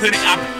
to the.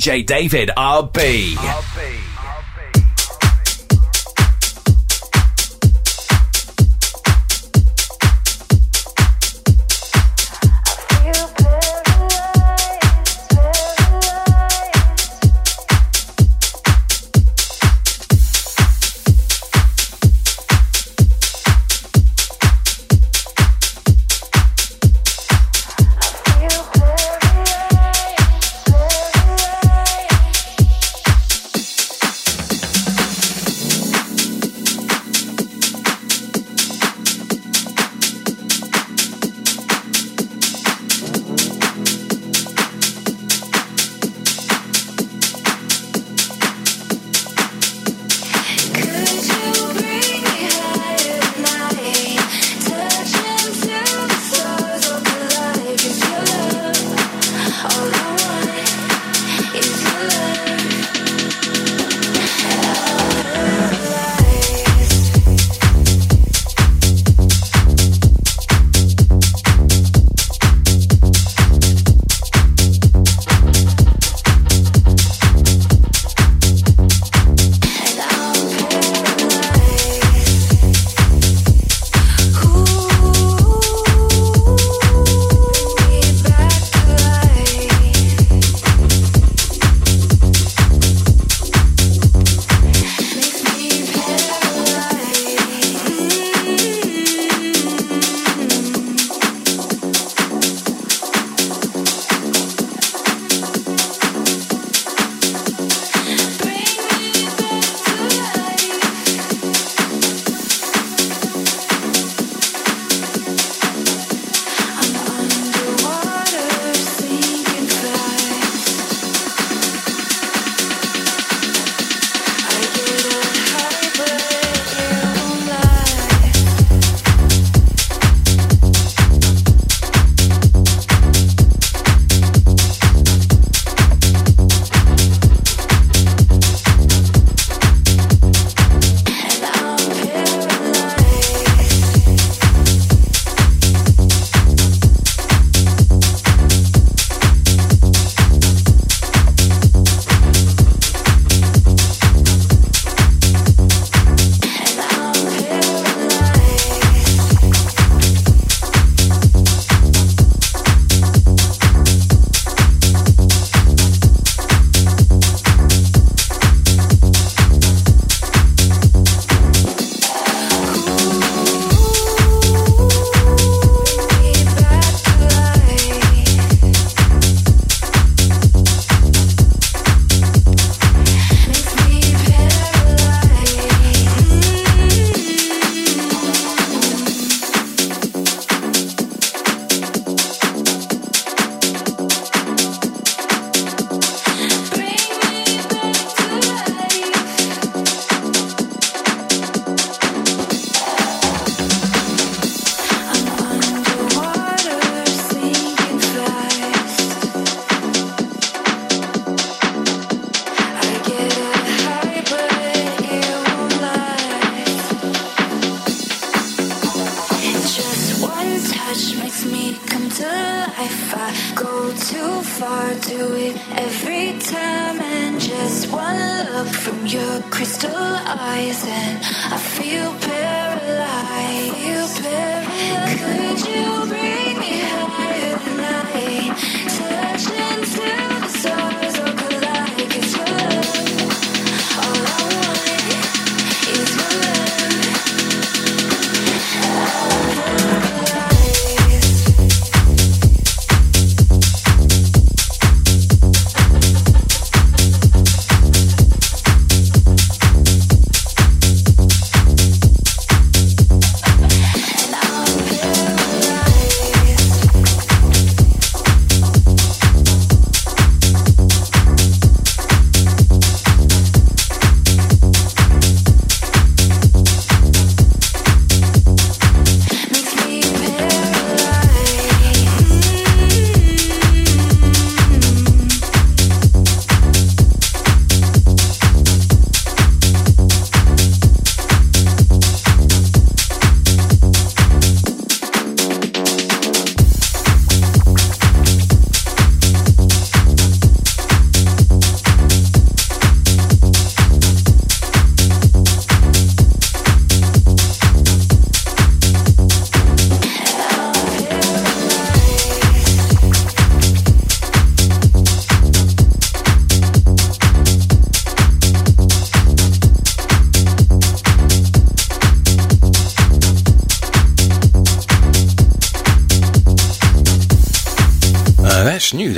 DJ David RB. RB.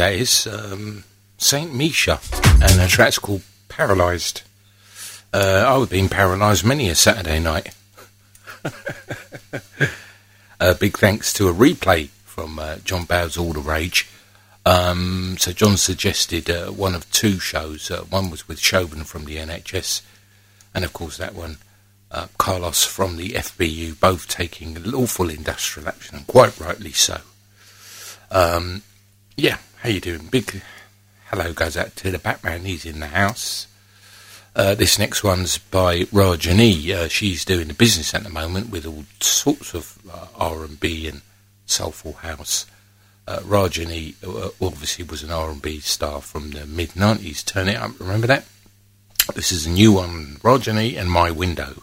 That is. Um, Saint Misha, and a track's called Paralysed. Uh, I have been paralysed many a Saturday night. uh, big thanks to a replay from uh, John Bowes All the Rage. Um, so John suggested uh, one of two shows. Uh, one was with Chauvin from the NHS, and of course that one, uh, Carlos from the FBU, both taking lawful industrial action, and quite rightly so. Um, yeah, how you doing? Big hello goes out to the Batman. He's in the house. Uh, this next one's by Raja-Nee. Uh, she's doing the business at the moment with all sorts of uh, R&B and soulful house. Uh, Raja-Nee uh, obviously was an R&B star from the mid 90s. Turn it up, remember that? This is a new one, Raja-Nee and My Window.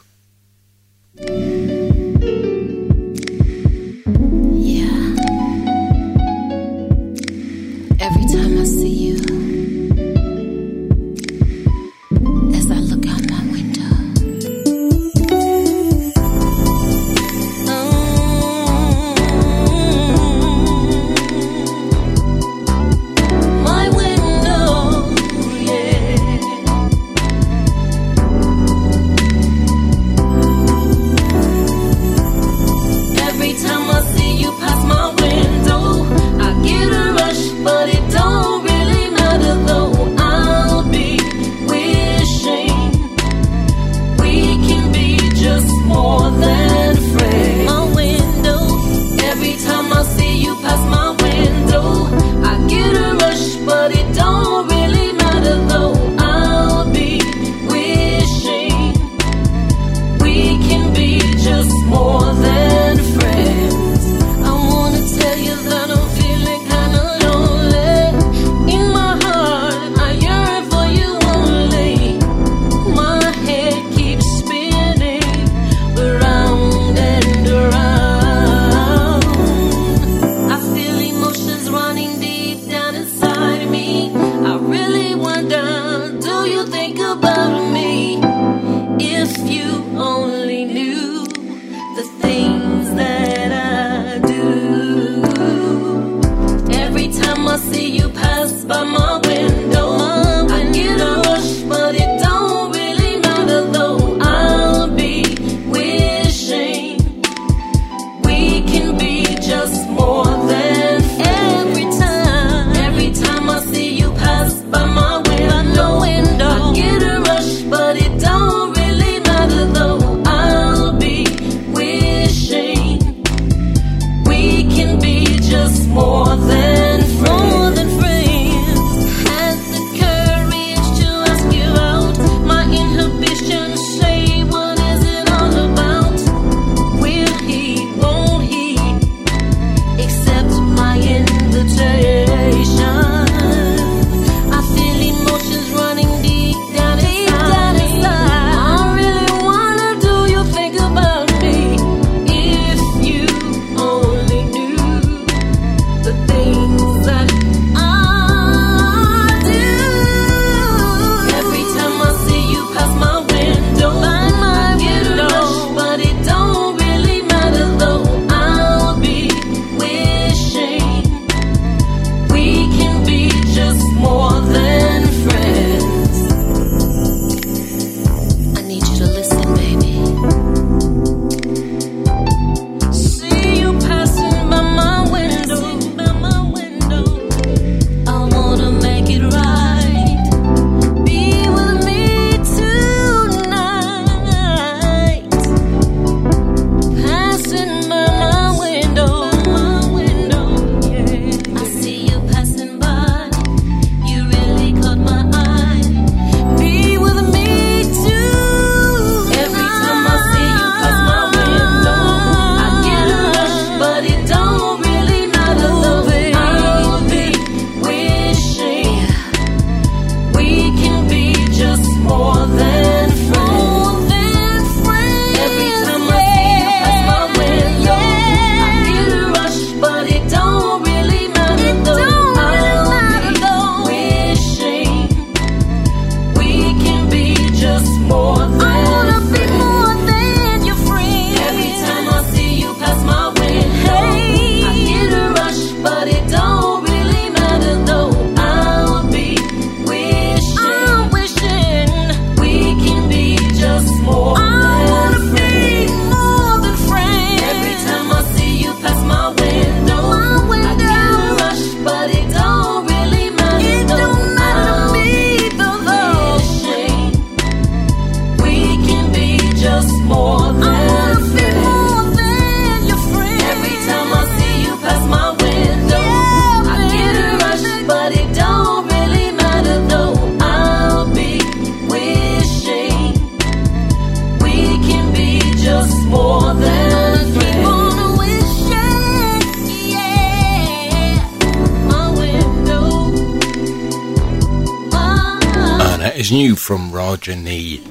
From Raja-Nee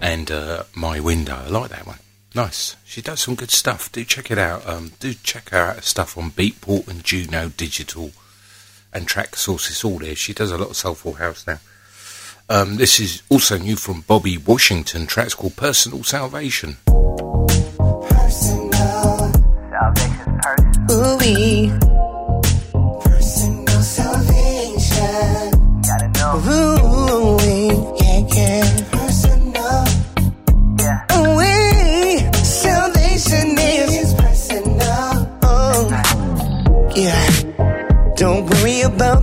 and uh, My Window. I like that one. Nice. She does some good stuff. Do check it out. Um, do check her out stuff on Beatport and Juno Digital and Traxsource. all there. She does a lot of soulful house now. Um, this is also new from Bobby Washington. Track's called Personal Salvation. Personal Salvation person. Ooh-wee.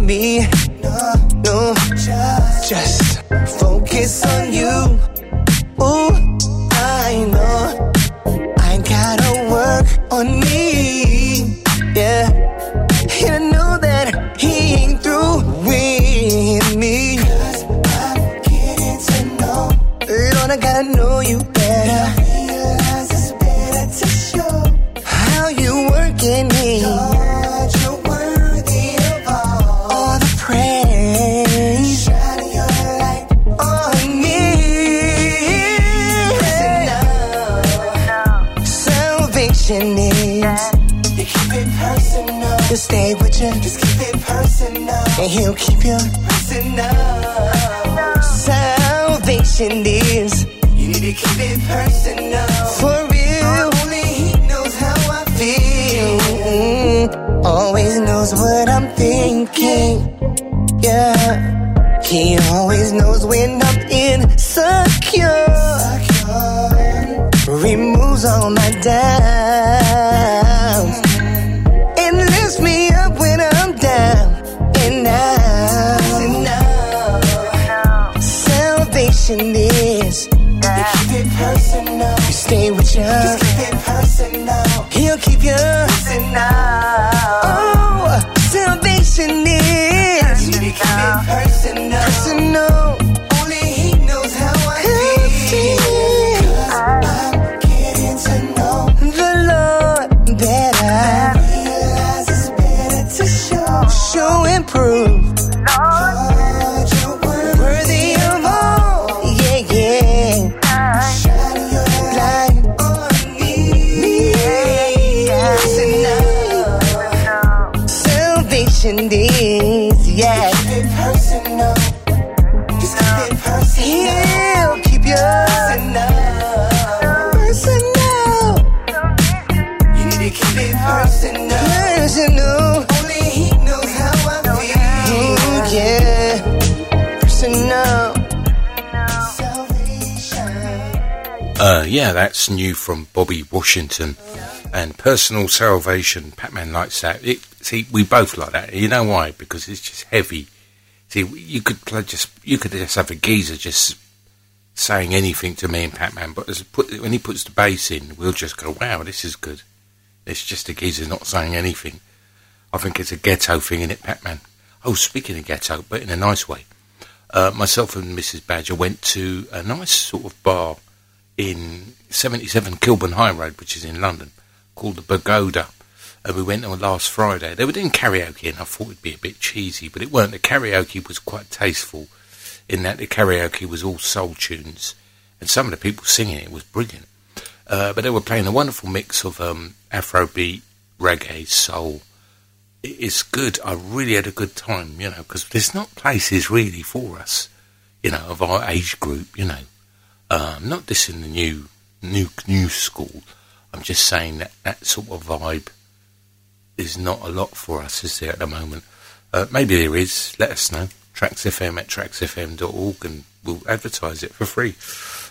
Me. No. No. Just, just he'll keep you personal. Salvation is. You need to keep it personal. For real. Only he knows how I feel. Mm, Always knows what I'm thinking. Yeah. He always knows when I'm insecure. Removes all my doubts you. Just keep it personal. He'll keep you yeah, that's new from Bobby Washington and Personal Salvation. Pac-Man likes that. It, see, we both like that. You know why? Because it's just heavy. See, you could just you could just have a geezer just saying anything to me and Pac-Man, but as put, when he puts the bass in, we'll just go, "Wow, this is good." It's just a geezer not saying anything. I think it's a ghetto thing in it, Pac-Man. Oh, speaking of ghetto, but in a nice way. Uh, myself and Mrs. Badger went to a nice sort of bar in 77 Kilburn High Road, which is in London, called the Baroda. And we went on last Friday. They were doing karaoke, and I thought it'd be a bit cheesy, but it weren't. The karaoke was quite tasteful, in that the karaoke was all soul tunes, and some of the people singing it was brilliant. Uh, but they were playing a wonderful mix of um, Afrobeat, reggae, soul. It's good. I really had a good time, you know, because there's not places really for us, you know, of our age group, you know. Um, not this in the new, new, new school. I'm just saying that that sort of vibe is not a lot for us, is there, at the moment? Uh, maybe there is. Let us know. TraxFM at traxfm.org and we'll advertise it for free.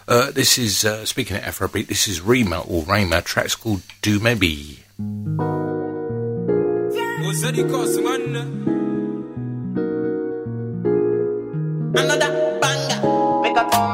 Uh, this is, uh, speaking of Afrobeat, this is Rima or Rayma. Track's called Do Maybe. Another banger. Make a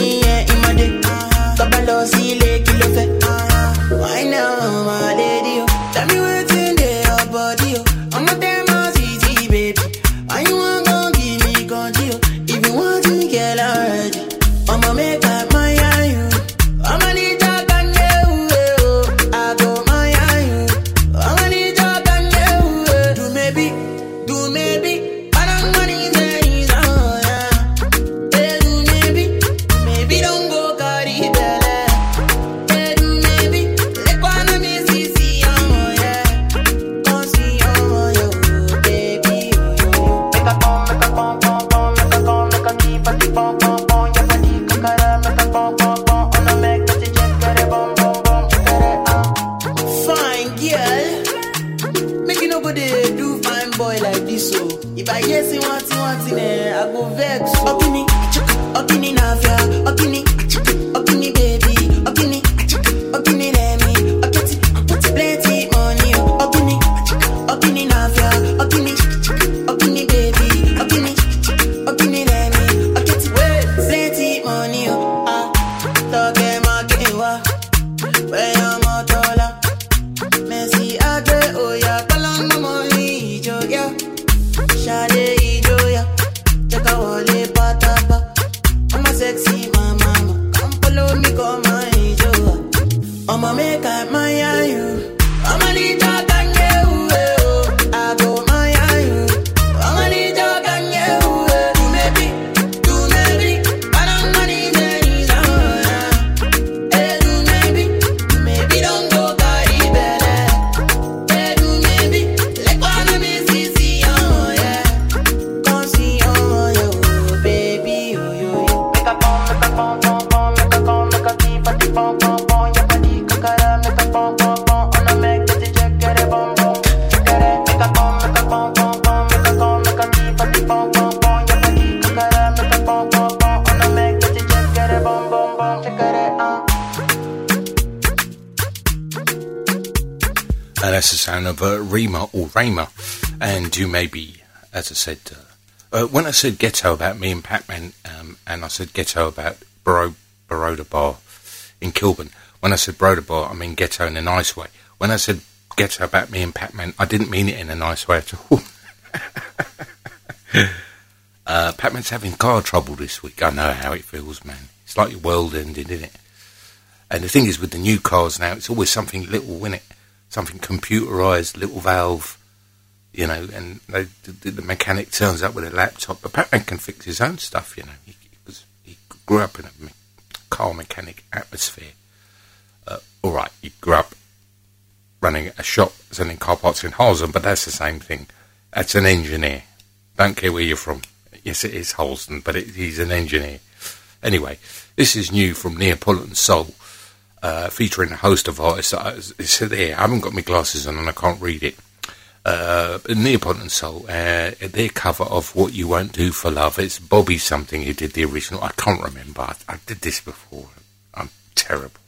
I said, uh, when I said ghetto about me and Pac-Man, um, and I said ghetto about Baro- Baroda Bar in Kilburn, when I said Baroda Bar, I mean ghetto in a nice way. When I said ghetto about me and Pac-Man, I didn't mean it in a nice way at all. uh, Pac-Man's having car trouble this week. I know how it feels, man. It's like your world ending, isn't it? And the thing is, with the new cars now, it's always something little, in it? Something computerized, little valve, you know, and they, the, the mechanic turns up with a laptop. But Pac-Man can fix his own stuff, you know. He, he, was, he grew up in a me- car mechanic atmosphere. Uh, all right, he grew up running a shop selling car parts in Harlesden, but that's the same thing. That's an engineer. Don't care where you're from. Yes, it is Harlesden, but it, he's an engineer. Anyway, this is new from Neapolitan Soul, uh, featuring a host of artists. It's there. I haven't got my glasses on and I can't read it. Uh, Neapolitan Soul, uh, their cover of What You Won't Do for Love. It's Bobby something who did the original. I can't remember. I, I did this before. I'm terrible.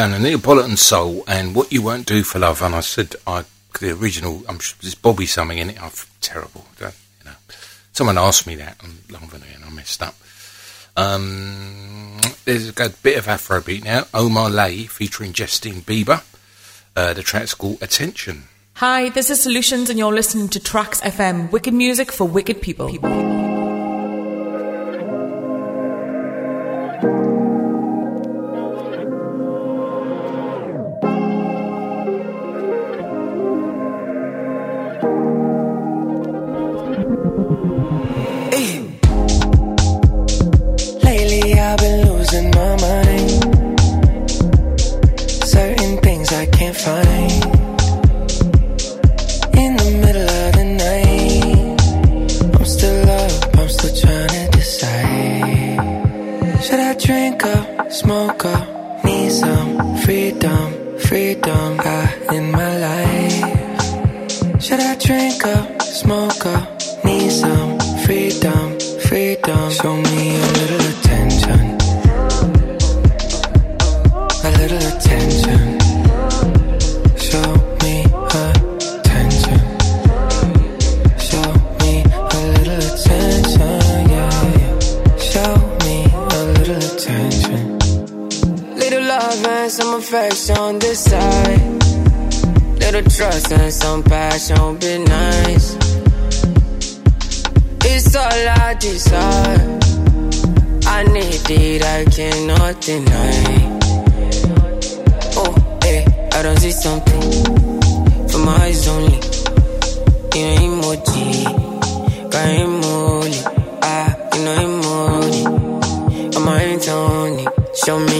There's the Neapolitan Soul and What You Won't Do for Love. And I said, I the original, I'm sure there's Bobby something in it. I'm terrible. Don't, you know, someone asked me that on Longvenue and I messed up. Um, there's a good bit of Afrobeat now. Omah Lay featuring Justin Bieber. Uh, the track's called Attention. Hi, this is Solutions, and you're listening to Trax FM, wicked music for wicked people. Lately trust and some passion be nice. It's all I desire. I need it, I cannot deny. Oh, hey, I don't see something for my eyes only. You know emoji, got emoji, ah, you know emoji. I'm my only. Show me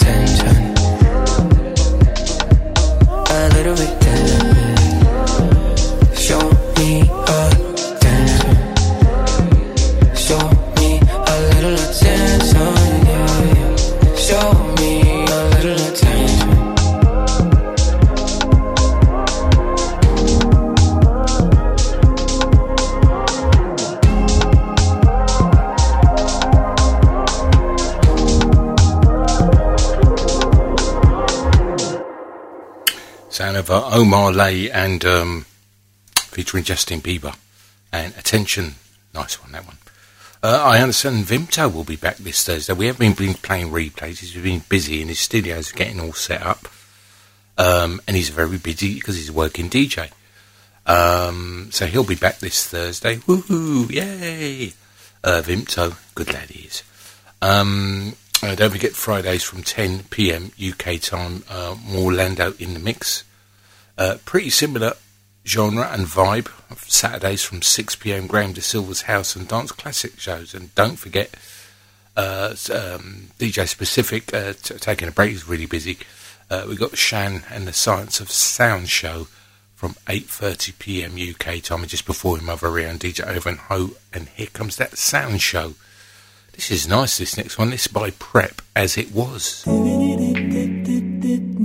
Omah Lay and um, featuring Justin Bieber. And Attention, nice one, that one. Uh, I understand Vimto will be back this Thursday. We haven't been playing replays. He's been busy in his studios getting all set up. Um, and he's very busy because he's a working DJ. Um, so he'll be back this Thursday. Woohoo! Yay! Uh, Vimto, good lad he is. Um, uh, don't forget Fridays from 10 p.m. UK time. Uh, more Lando in the mix. Uh, pretty similar genre and vibe. Saturdays from 6 p.m. Graham De Silva's House and Dance Classic shows. And don't forget uh, um, DJ Specific uh, t- taking a break. He's really busy. Uh, we've got Shan and the Science of Sound show from 8.30 p.m. UK time. Just before him, over around DJ Over and Ho. And here comes that sound show. This is nice, this next one. This is by Prep, as it was.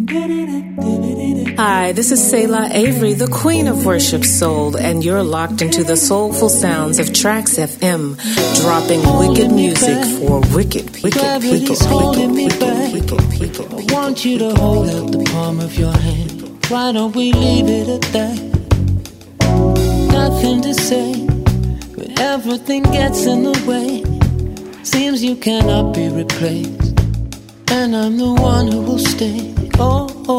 Hi, this is Selah Avery, the Queen of Worship Soul, and you're locked into the soulful sounds of Trax FM, dropping wicked music for wicked people. Gravity's holding me back. I want you to hold out the palm of your hand. Why don't we leave it at that? Nothing to say but everything gets in the way. Seems you cannot be replaced, and I'm the one who will stay. Oh, oh.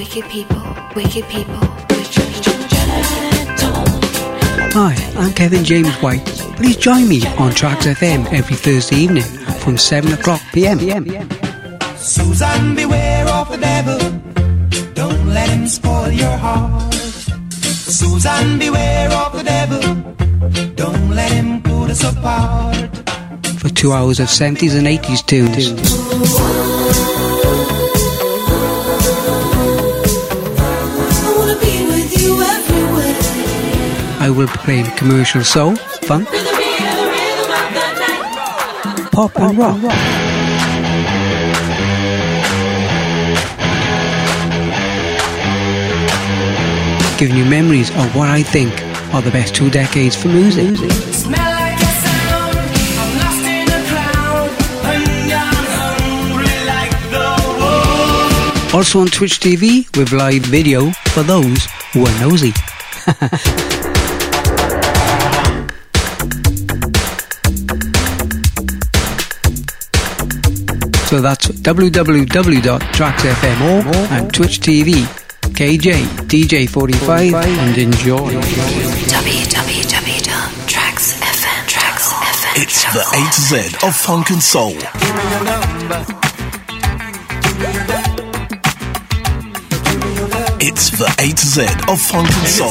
Wicked people, wicked people, wicked people. Hi, I'm Kevin James White. Please join me on Trax FM every Thursday evening from 7 o'clock pm. Susan, beware of the devil. Don't let him spoil your heart. Susan, beware of the devil. Don't let him put us apart. For two hours of 70s and 80s tunes. I will play commercial soul, funk, pop and rock. Giving you memories of what I think are the best two decades for music. Smell like a sound. I'm lost in a crowd. And I'm hungry like the wolf. Also on Twitch TV with live video for those who are nosy. so that's www.traxfm and Twitch TV, KJ, DJ45 and enjoy. www.traxfm. Trax FM. It's the A to Z of funk and soul. It's the A to Z of funk and soul.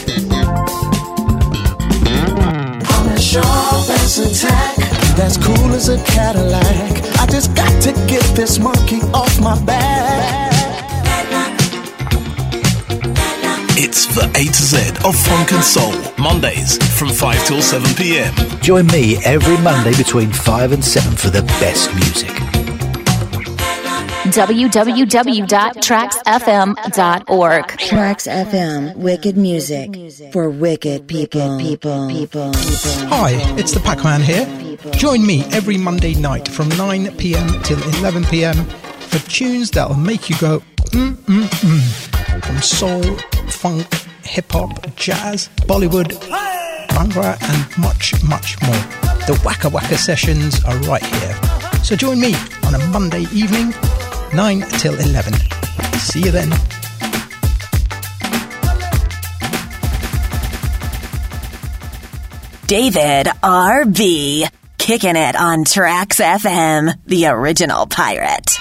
sharp as a tack. That's cool as a Cadillac. I just got to get this monkey off my back. It's the A to Z of funk and soul. Mondays from 5 till 7 p.m. Join me every Monday between 5 and 7 for the best music. www.traxfm.org. Trax FM, wicked music for wicked people. People. People. Hi, it's the Pac-Man here. Join me every Monday night from 9 p.m. till 11 p.m. for tunes that'll make you go mm mm mm. From soul, funk, hip hop, jazz, Bollywood, bhangra, and much, much more. The Waka Waka sessions are right here. So join me on a Monday evening, 9 till 11. See you then. David R.B. Kicking it on Trax FM, the original pirate.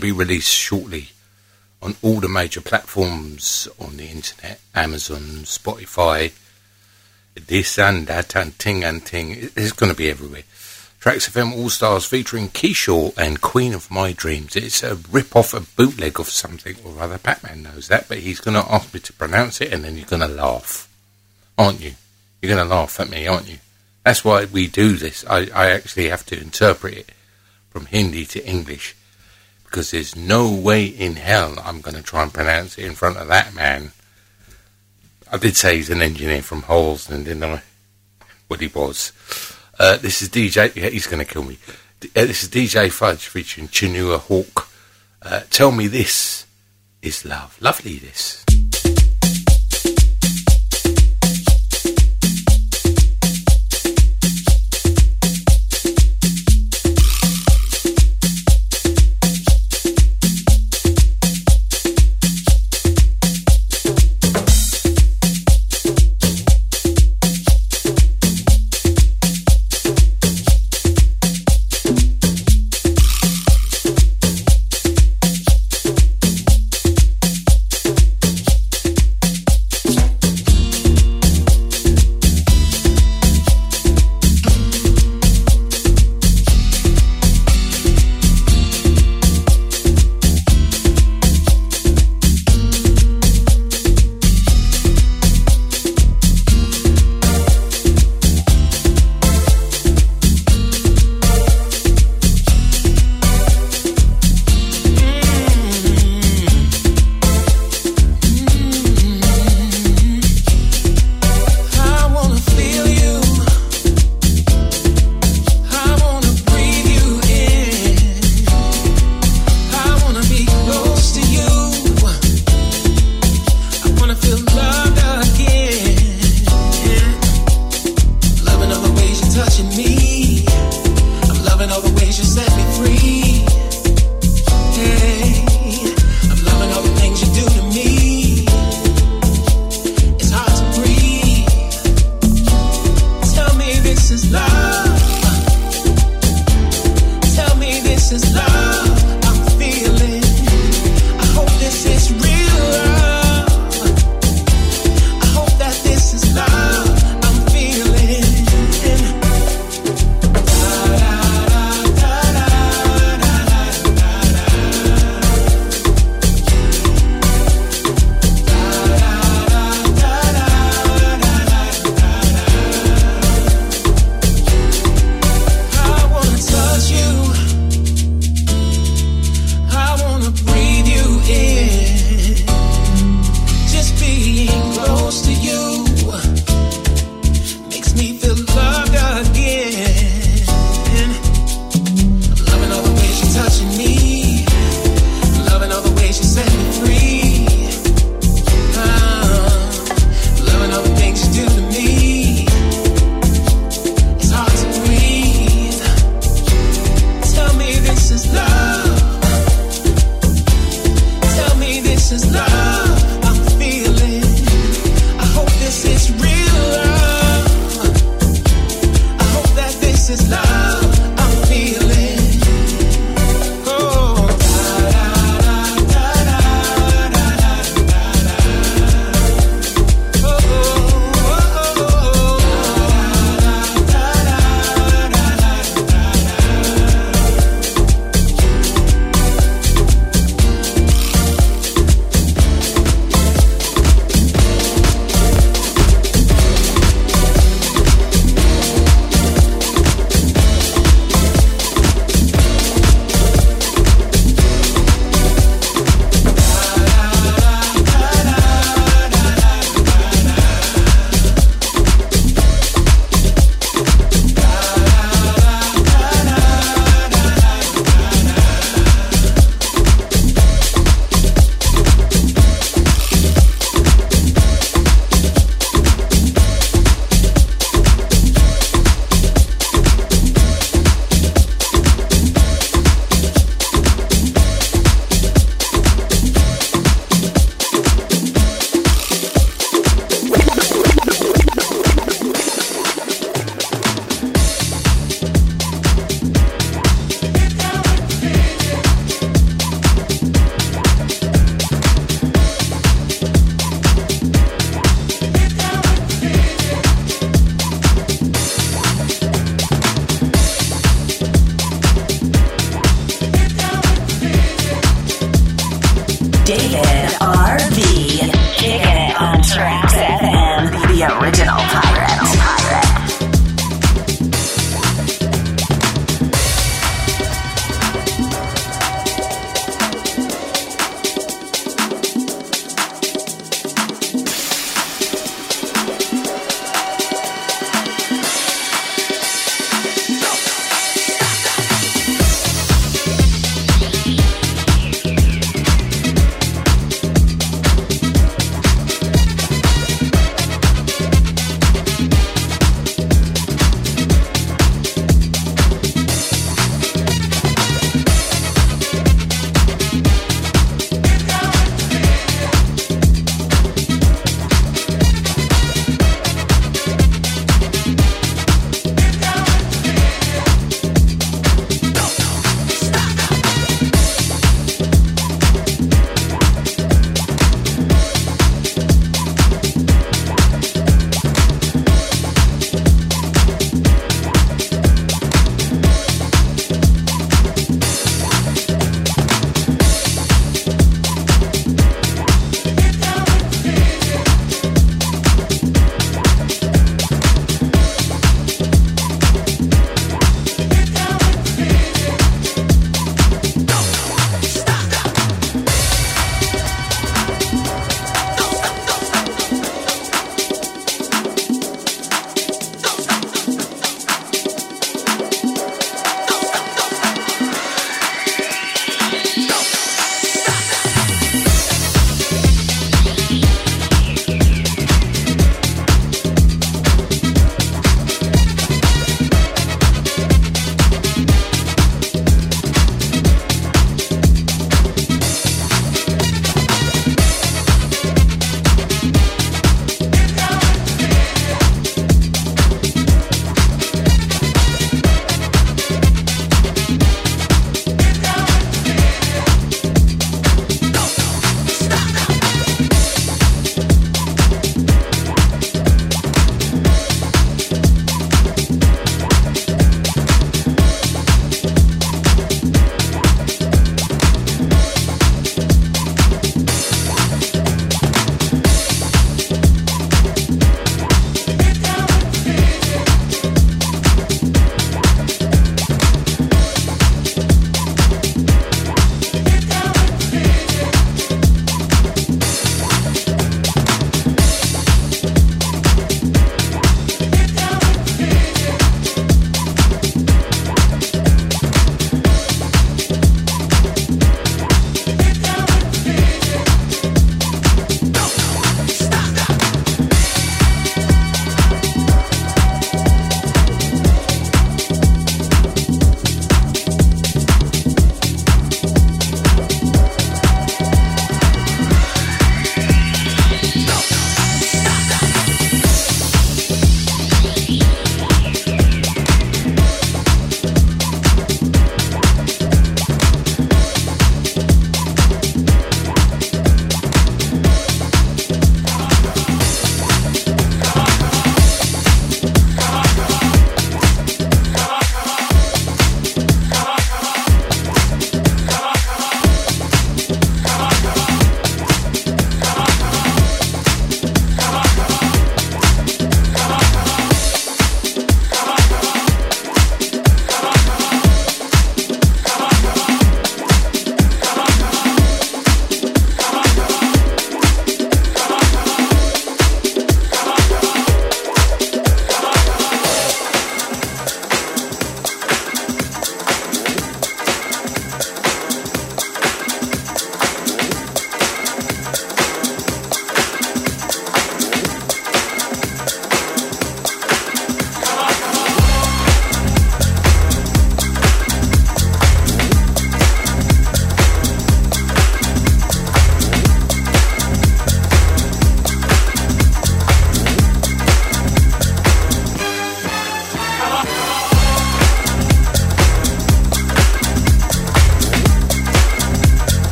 Be released shortly on all the major platforms on the internet Amazon, Spotify, this and that, and ting and ting. It's going to be everywhere. Trax FM All Stars featuring Keyshaw and Queen of My Dreams. It's a rip off, a bootleg of something or other. Batman knows that, but he's going to ask me to pronounce it and then you're going to laugh. Aren't you? You're going to laugh at me, aren't you? That's why we do this. I, I actually have to interpret it from Hindi to English because there's no way in hell I'm going to try and pronounce it in front of that man. I did say he's an engineer from Harlesden, didn't I? What he was. Uh, this is DJ. Yeah, he's going to kill me. Uh, this is DJ Fudge featuring Chinua Hawk. Uh, tell me this is love. Lovely, this.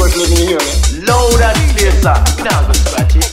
Worth living here. Me. Load that place up. We not gonna scratch it.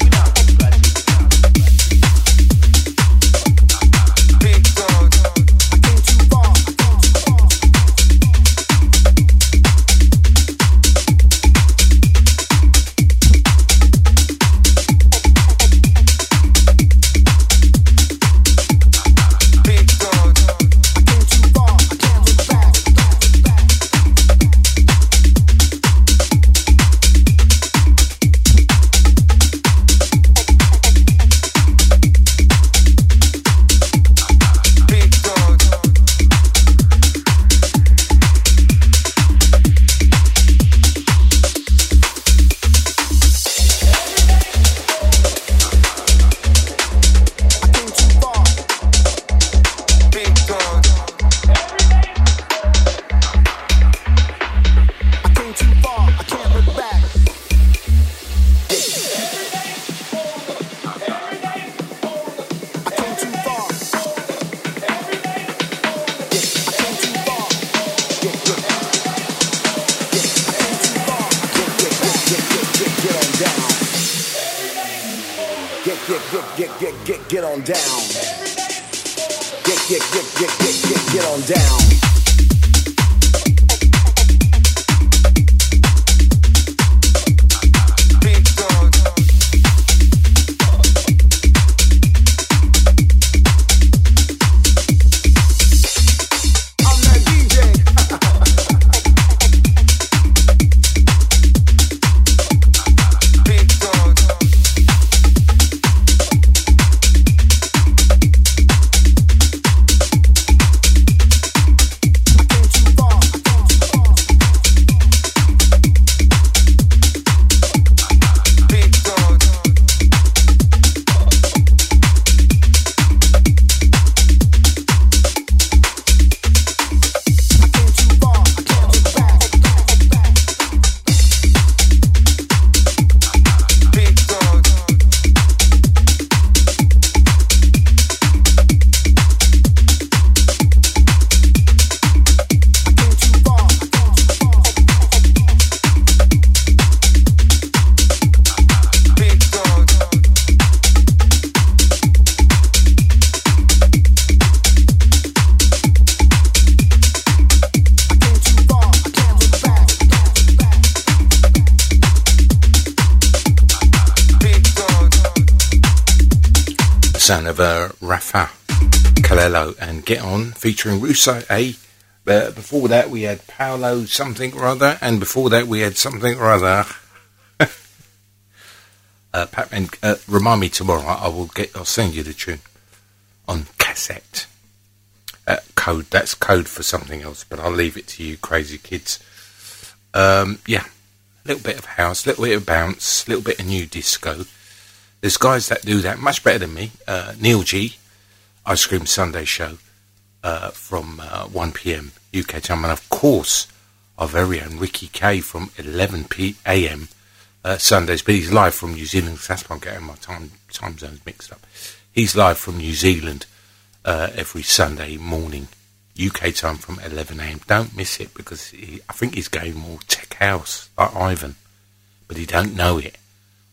Featuring Russo A. But before that we had Paolo something or other, and before that we had something or other. uh, Patman, uh, remind me tomorrow. I will get. I'll send you the tune on cassette. Uh, code. That's code for something else, but I'll leave it to you, crazy kids. Um, yeah, a little bit of house, a little bit of bounce, a little bit of new disco. There's guys that do that much better than me. Uh, Neil G, Ice Cream Sunday Show 1 p.m. UK time, and of course our very own Ricky K from 11 p.m. Uh, Sundays. But he's live from New Zealand. That's why I'm getting my time time zones mixed up. He's live from New Zealand uh, every Sunday morning, UK time from 11 a.m. Don't miss it because he, I think he's going more tech house like Ivan, but he don't know it.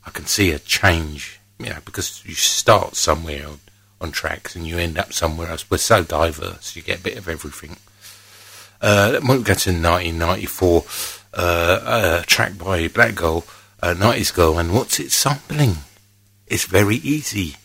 I can see a change, you know, because you start somewhere on, tracks and you end up somewhere else. We're so diverse, you get a bit of everything. Uh, we go to 1994, uh, a track by Black Girl, uh, 90s Girl, and what's it sampling? It's very easy.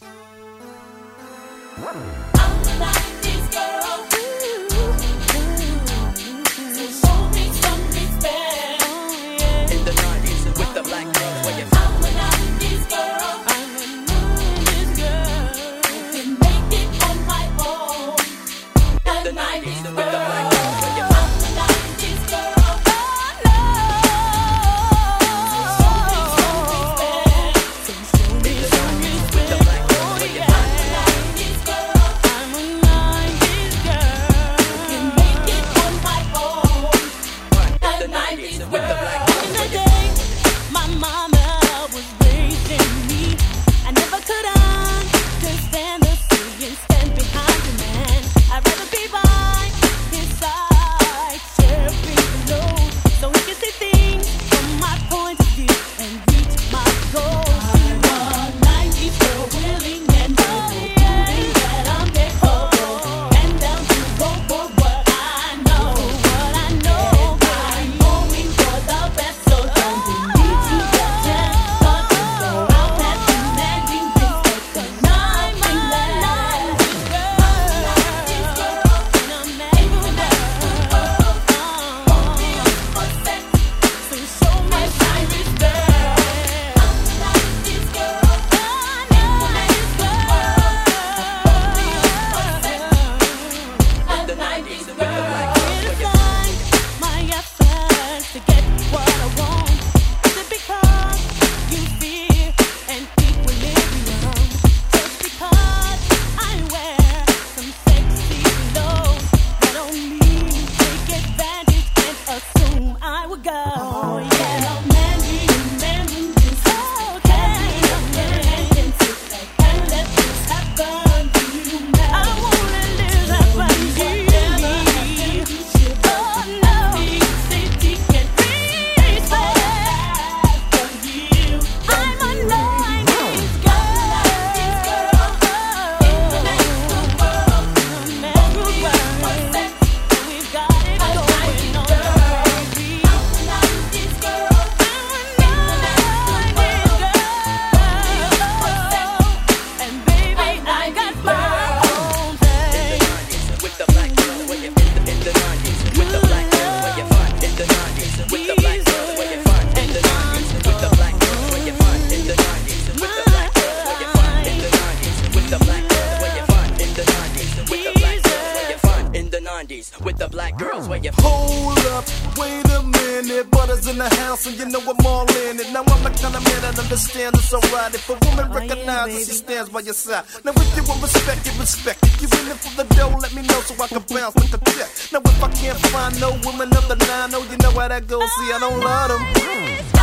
It. Now I'm the kind of man that understands it's alright if a woman oh, recognizes she stands by your side. Now if you will respect it, respect it. you're in it for the dough, let me know so I can bounce like a check. Now if I can't find no woman of the nine, oh you know how that goes. See, I don't love them.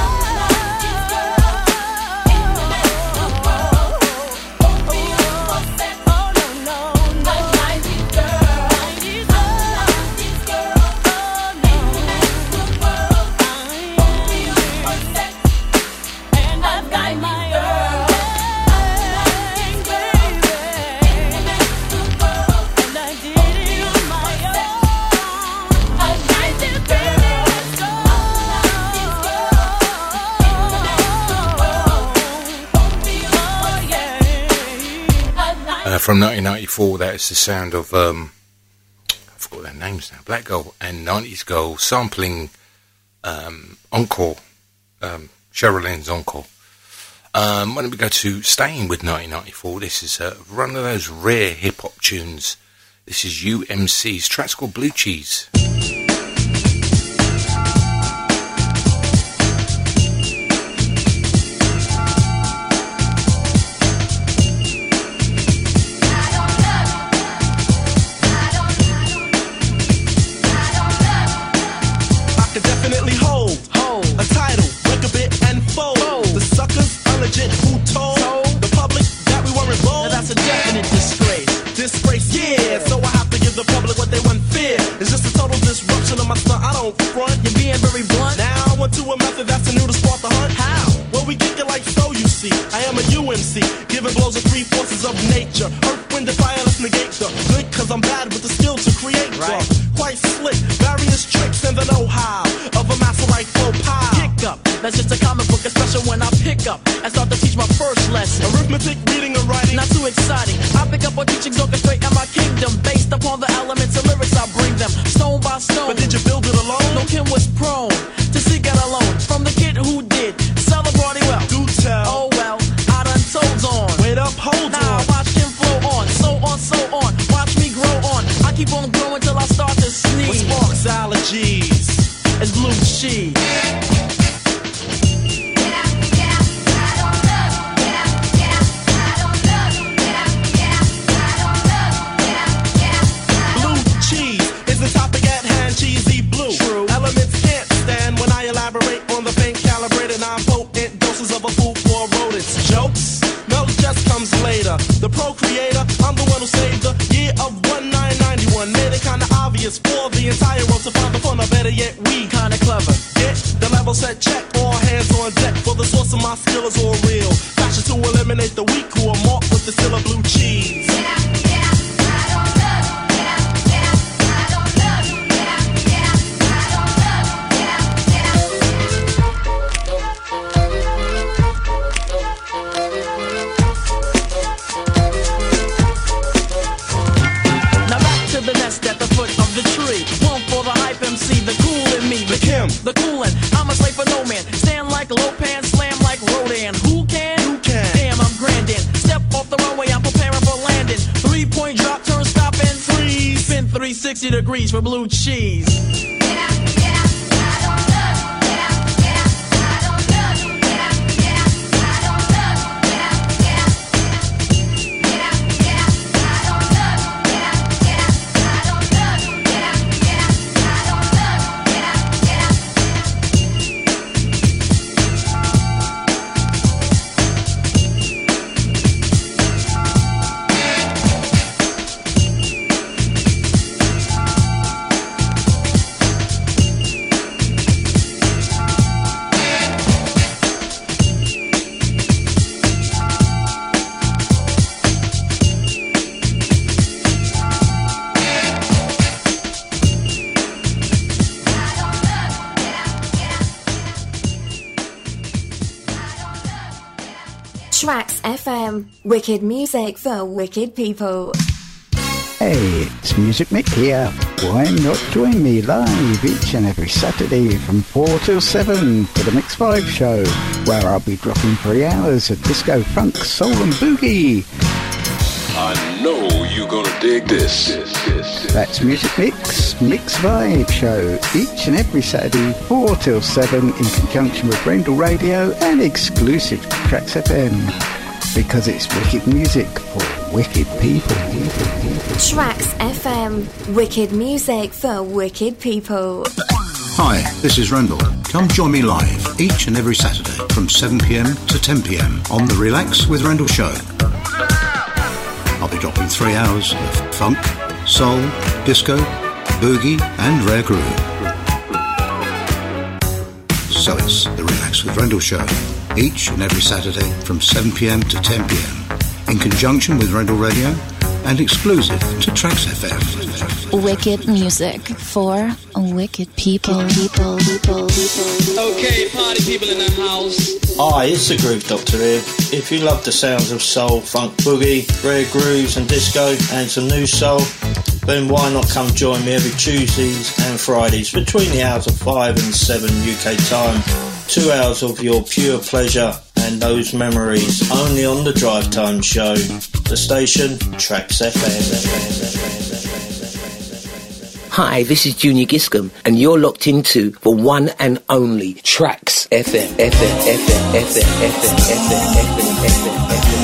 From 1994, that is the sound of, um, I forgot their names now, Black Girl and 90s Girl sampling um, Encore, um, Cheryl Lynn's Encore. Um, why don't we go to staying with 1994? This is uh, one of those rare hip hop tunes. This is UMC's track's called Blue Cheese. Being very blunt. Now I went to a method that's a new to spark the hunt. How? Well, we kick it like so, you see. I am a UMC, giving blows to three forces of nature. Earth, wind, and fire, let's negate the good, cause I'm bad with the skill to create the quite slick. Various tricks and the know-how of a master like flow pie. Kick up. That's just a comic book, especially when I pick up and start to teach 360 degrees for blue cheese. Wicked music for wicked people. Hey, it's Music Mick here. Why not join me live each and every Saturday from 4 till 7 for the Mix 5 show, where I'll be dropping three hours of disco, funk, soul and boogie. I know you're gonna dig this. That's Music Mix, Mix Vibe Show, each and every Saturday, 4 till 7, in conjunction with Brendel Radio and exclusive to Trax FM. Because it's wicked music for wicked people. Trax FM. Wicked music for wicked people. Hi, this is Rendell. Come join me live each and every Saturday from 7pm to 10pm on the Relax with Rendell show. I'll be dropping three hours of funk, soul, disco, boogie, and rare groove. So it's the Relax with Rendell show each and every Saturday from 7pm to 10pm in conjunction with Rendell Radio and exclusive to Trax FM. Wicked music for wicked people. People, people, people. Okay, party people in the house. Hi, it's the Groove Doctor here. If you love the sounds of soul, funk, boogie, rare grooves and disco and some new soul, then why not come join me every Tuesdays and Fridays between the hours of 5 and 7 UK time. Two hours of your pure pleasure and those memories only on the Drive Time Show. The station, Trax FM. Hi, this is Junior Giscombe, and you're locked into the one and only Trax FM. FM, FM, FM, FM, FM, FM, FM,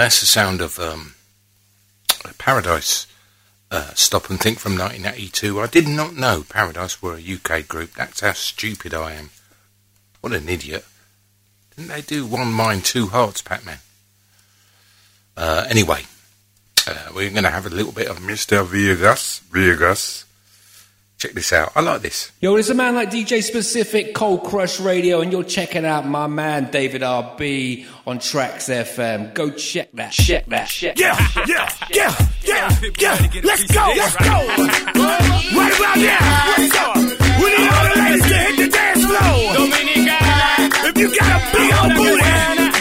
that's the sound of um, Paradise. Uh, Stop and Think from 1982. I did not know Paradise were a UK group. That's how stupid I am. What an idiot. Didn't they do One Mind, Two Hearts, Pac-Man? Uh, anyway, uh, we're going to have a little bit of Mr. Vegas. Vegas. Check this out. I like this. Yo, there's a man like DJ Specific, Cold Crush Radio, and you're checking out my man David RB on Trax FM. Go check that. Check that. Check Yeah, that. yeah, yeah, yeah, yeah. Let's go, let's go. Right about now. What's up? We need all the ladies to hit the dance floor. If you got a big old booty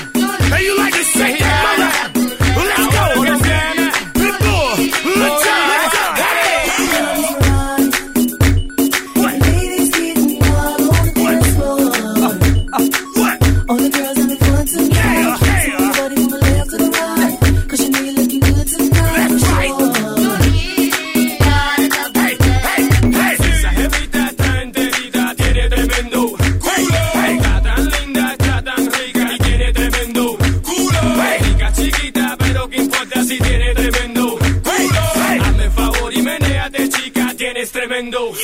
tremendo culo.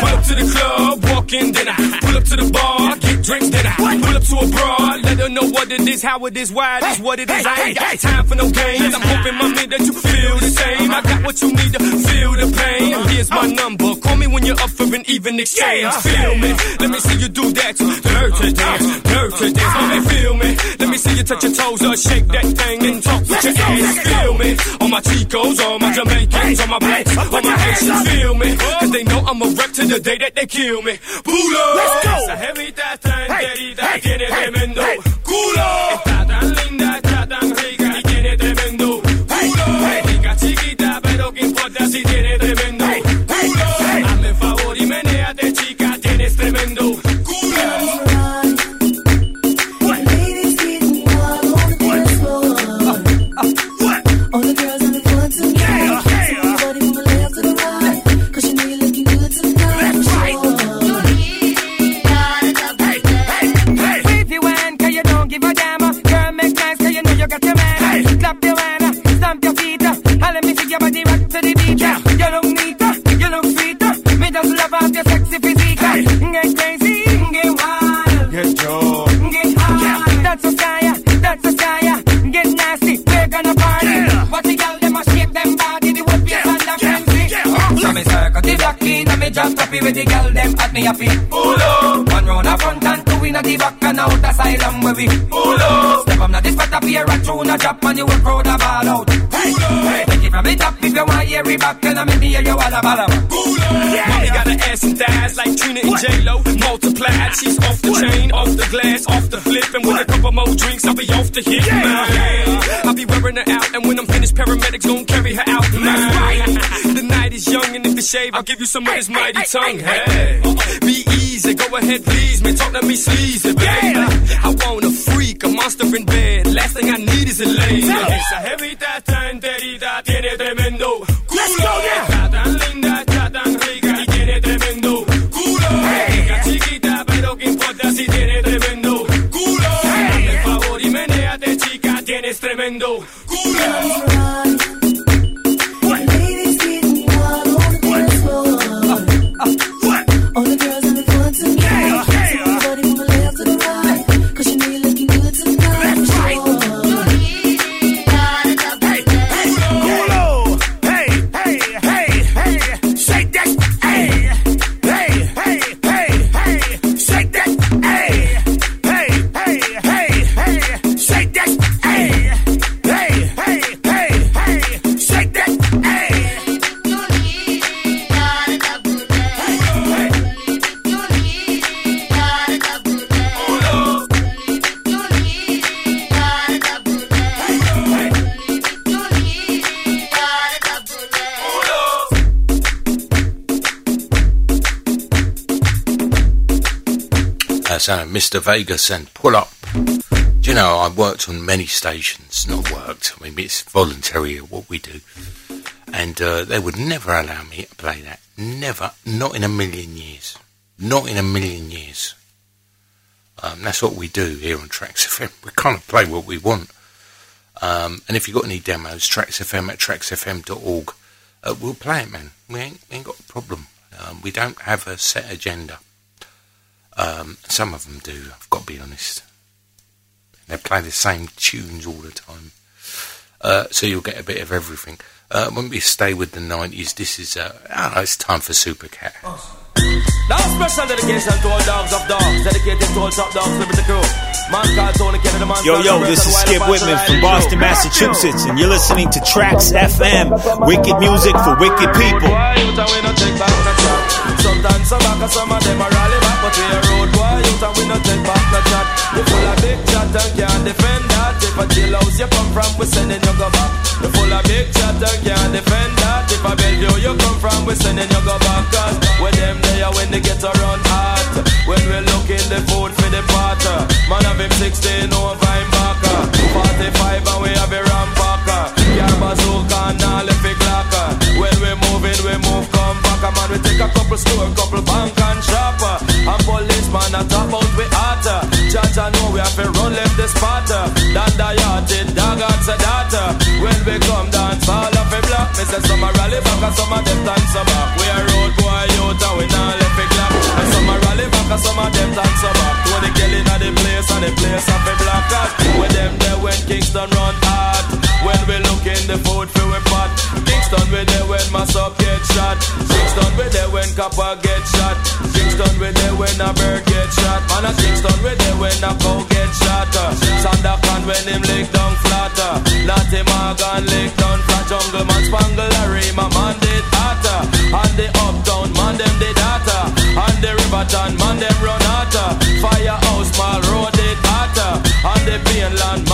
Pull up to the club, walk in, then I pull up to the bar, get drinks, then I pull up to a broad, let her know what it is, how it is, why it is, what it is. I ain't got time for no games. I'm hoping, my mommy, that you feel the same. I got what you need to feel the pain. Here's my number. Call me when you're up for an even exchange. Feel me. Let me see you do that. Dirty dance, dirty dance. Let me feel me. Let me see you touch your toes or shake that thing and talk with your ass. Feel me. All my Chicos, all my Jamaicans, all my blacks, all my Haitians. Feel me. Cause they know I'm a wreck to the day that they kill me. Pulo. Let's go. Esa jevita está enterita, tiene tremendo culo. Está tan linda, está tan rica y tiene tremendo culo. Rica chiquita, pero qué importa si tiene tremendo man. Your hand, stamp your feet, and let me see your body rock to the beat. You look neat, you look sweet. Me just love off your sexy physique. Get crazy, get wild, Get Joe. get high. That's a style, that's a style. Circle the block in, and me just happy with the girl, them at me happy. Pull up, one round the front and two in the back and out asylum where we pull up. Step up now this spot up here a tune a drop and you will throw the ball out. Pull up, take it from the top if you want hear it back I make me hear you all about it. Mommy got an ass and thighs like Trina and J-Lo. Multiplied, she's off the chain, off the glass, off the flip. And with a couple more drinks, I'll be off the hit, man. I'll be wearing her out, and when I'm finished, paramedics gon' carry her out, man. The night is young, and if you shave, I'll give you some of this mighty tongue. Hey, be easy, go ahead, please, man. Talk to me sleazy, baby. I want a freak, a monster in bed. Last thing I need is a lady. Esa jevita está enterita, tiene tremendo culo. Está tan linda, está tan rica y tiene tremendo culo. Rica chiquita, pero qué importa si tiene tremendo culo. El favor y menéate, chica, tienes tremendo culo. Uh, Mr. Vegas and Pull Up. Do you know, I've worked on many stations, not worked, I mean, it's voluntary what we do. And uh, they would never allow me to play that. Never. Not in a million years. Not in a million years. Um, that's what we do here on Trax FM. We kind of play what we want. Um, and if you've got any demos, Trax FM at traxfm.org. Uh, we'll play it, man. We ain't, we ain't got a problem. Um, we don't have a set agenda. Um, some of them do, I've got to be honest. They play the same tunes all the time. Uh, so you'll get a bit of everything. Uh, when we stay with the 90s, this is, uh, know, it's time for Super Cat. Awesome. Now special dedication to all dogs of dogs, dedicated to all top dogs the crew. Man called Tony Kennedy, man Yo, yo, this is Skip Whitman from Boston, Massachusetts, and you're listening to Trax FM, wicked music for wicked people. Sometimes some back some of them are rally back, but we road boy, and we take back no chat. You full of big chat and can't defend that. If a jail house you come from, we sending you go back. You full of big chat and can't defend that. If I build you you come from, we sending you go back. Cause with them there when they get around hot. When we looking the food for the potter. Man have him 16 over him back. 45 and we have a rampacker. Car bazooka and all if it clacker. When we moving, we move come back. A man, we take a couple store, couple bank and shopper. And policeman a top out we hotter. Judge I know we have to run left the spotter. Dan the yachted, dog out the data. When we come dance, all of a block. Me say some a rally back and some of them dance back. We a road boy youth and we not left it clap. And some a rally back and some of them dance back. Tony Kelly at the place and the place of a cat. With them there when Kingston run hard. When we look in the food for shot. Kingston we there when copper get shot. Kingston we there when a bird get shot. Man a Kingston we there when a cow get shot. Sandakan when him lick down flatter. Natty Morgan lick down flat. Jungle man spangle Larry my man did hotter. And the uptown man them did hotter. And the Riverton man them run hotter. Firehouse mall road did hotter. And the Mainland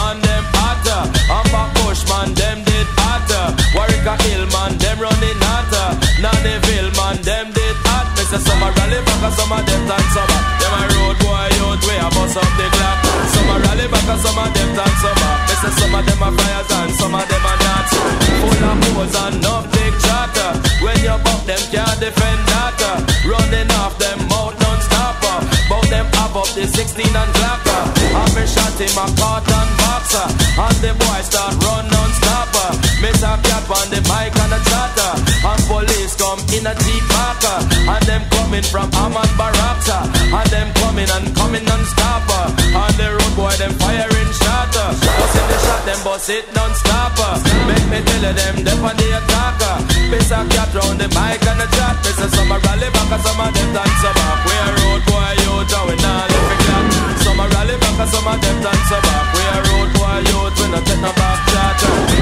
say some a rally back and some of them dance over. Them a road boy youth way a bust up the clock. Some a rally back and some of them dance over. Me say some of them a flyers and some of them a dance. Full of pose and no big chatter. When you buck them can't defend that. Running off them mouth non-stopper. Bout them have up the 16 and clacker. Have me shot him a cotton boxer. And the boy start run in a jeep marker. And them coming from Ahmad Barakta. And them coming and coming non-stopper. On the road boy them firing shatter. Bust in the shot them bust it non-stopper. Make me tell you them them on the attacker. Miss a cat round the mic and the chat. Miss a some a rally back and some of them dance back. We a road boy and we not live for clock. Some a rally back and some of them dance back. We a road boy youth we not take no back chat.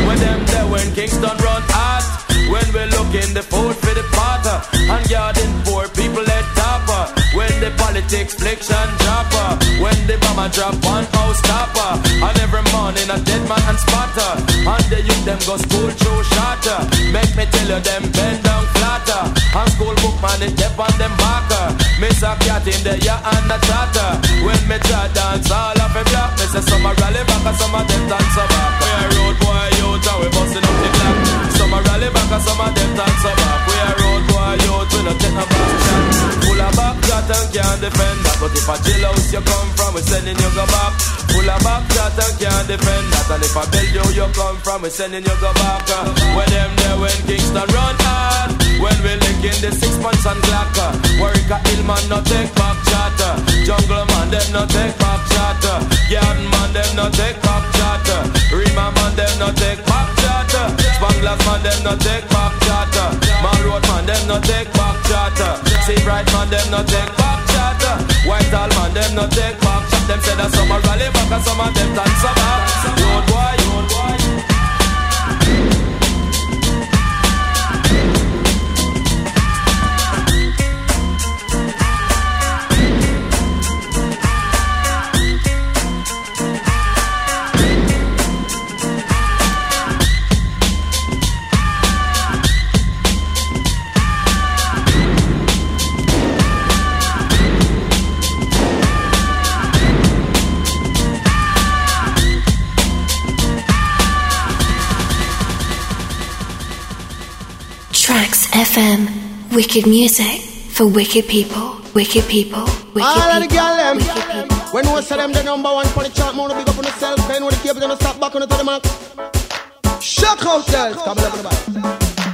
When them there when Kingston run hot. When we looking the food for the potter. And guarding poor people at topper. When the politics fliction dropper When the bomber drop one house topper And every morning a dead man and spotter. And the youth them go school through shatter. Make me tell you them bend down flatter. And school book man it dep on them backer. Miss a cat in the ya and the chatter. When me chat dance all of a block Me say some a rally back and some of them dance a back. We a road boy youth and we busting up the clock Some a rally back and some of them dance a back We a road boy youth we no take no back shot Full of back chat and can't defend that. But if a jail house you come from we sending you go back. Full of back chat and can't defend that. And if a Bellevue you come from we sending you go back. When them there when Kingston run hard When we linking the six months and clacker Warwick Hillman no take back chatter Jungle man them no take back chatter Garden man them no take back chatter Rima man them no take back chatter Spanglers man them no take back chatter Man road man them no take back chatter See bright man them no take back chatter Whitehall man them no take back chatter Them say that some a rally back and some of them dance back Road boy, road boy Trax FM. Wicked music for wicked people. Wicked people. Wicked All the people. girl them. People. When we say them the number one for the chart, more big up on yourself. Then when the cable gonna stop back on the the mark. Shock girls, come on, everybody.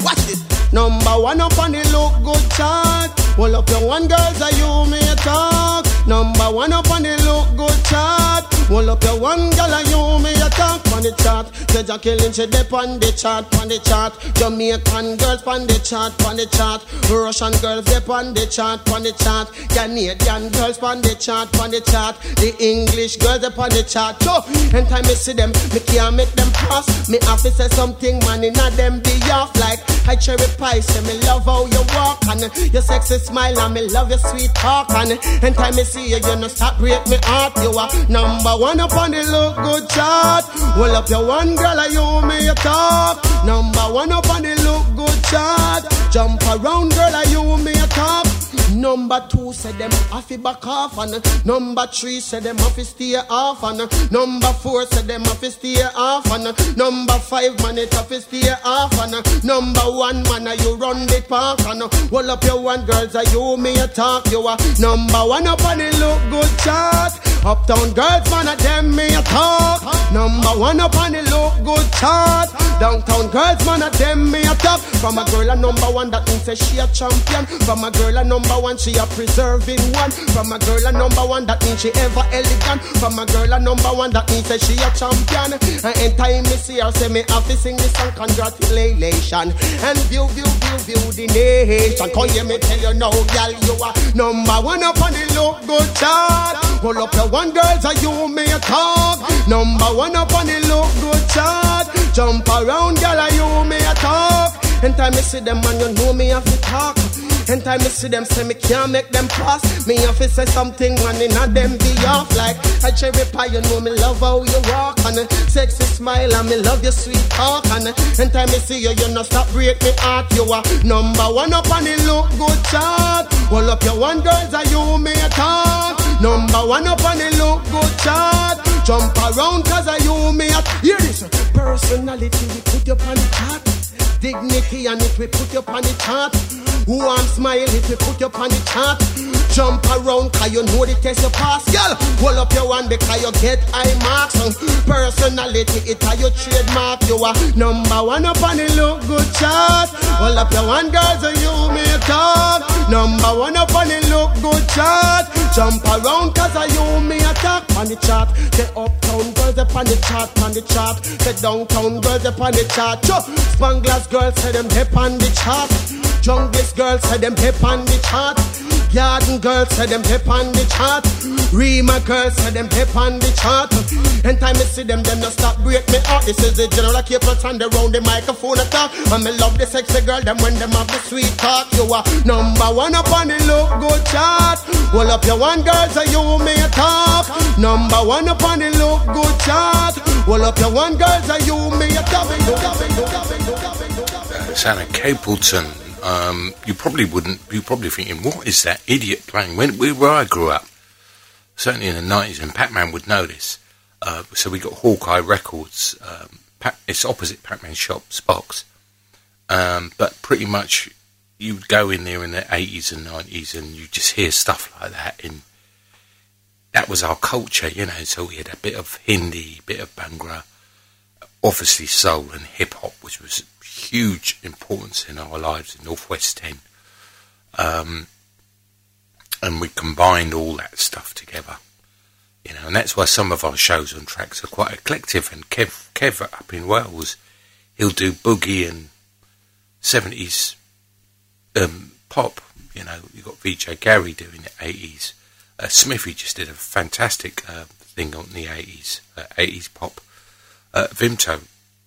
Watch this. Number one up on the look good chart. Hold up your one girls, are you may talk. Number one up on the look good chart. Hold up your one girl, are you may talk on the chart. Jackie Lynch, she dip on the chart, on the chart. Jamaican girls on the chart, on the chart. Russian girls dip on the chart, on the chart. Canadian girls on the chart, on the chart. The English girls up on the chart. So, anytime I see them, me can't make them pass. Me have to say something, man, in a them be off like I cherry pie. Say me love how you walk and your sexy smile and me love your sweet talk and and time I see you, you no stop break me heart. You are number one up on the look good chart. Well up your one girl, I you me a talk. Number one up on the look good chart. Jump around girl, I you me a Number two said them to back off and number three said them to stay off and number four said them to stay off and number five man it to stay off and number one man you run the park and hold up your one girls are you me a talk you. Are number one up on the look good chart. Uptown girls man a them me a talk number one up on the look good chart. Downtown girls man a them me a talk from a girl a number one that say she a champion. From a girl a number one she a preserving one. From a girl a number one that means she ever elegant. From a girl a number one that means say she a champion. And in time me see her say me have to sing this song congratulations and view view view view the nation. Come hear me tell you now girl you are number one up on the look good chart. Hold up your one girls are you me a talk? Number one up on the look good chart. Jump around girl are you me a talk? And time me see them man you know me have to talk and time me see them say me can't make them pass Me have to say something man in a them be off. Like a cherry pie you know me love how you walk And sexy smile and me love your sweet talk And and time me see you you no stop break me heart. You are number one up on the look good chart. Hold up your one girls are you me a talk Number one up on the look good chart. Jump around cause I you me a Hear this Personality we put you on the chart Dignity and it we put you on the chart who I'm smile if you put up on the chart. Jump around cause you know the test you pass. Girl, hold up your one because you get high marks. Personality, it are your trademark. You are number one up on the look good chart. Hold up your one girls and you may talk. Number one up on the look good chart. Jump around cause you me attack on the chart. The uptown girls up on the chart, on the chart. The downtown girls up on the chart. Cho, Spanglers girls say them hip on the chart. Junglist girls say them hip on the chart. Garden girls say them hip on the chart. Rima girls say them hip on the chart. And time I see them, them no stop break me heart. This is the general Capel stand around the microphone attack. And me love the sexy girl, them when them have the sweet talk. You are number one up on the look good chart. Hold up your one girls, and you may talk. Number one up on the look good chart. Hold up your one girls, and you may talk. Santa Capleton. Um, you probably wouldn't. You're probably thinking, what is that idiot playing? When where I grew up, certainly in the nineties, and Pac-Man would know this. Uh, so we got Hawkeye Records. Um, Pac- it's opposite Pac-Man shop's box, um, but pretty much you would go in there in the eighties and nineties, and you just hear stuff like that. And that was our culture, you know. So we had a bit of Hindi, bit of Bhangra, obviously soul and hip hop, which was huge importance in our lives in Northwest 10. Um, and we combined all that stuff together. You know, and that's why some of our shows and tracks are quite eclectic. And Kev, Kev up in Wales, he'll do boogie and 70s um, pop. You know, you've got VJ Gary doing the 80s. Uh, Smithy just did a fantastic uh, thing on the 80s, uh, 80s pop. Uh, Vimto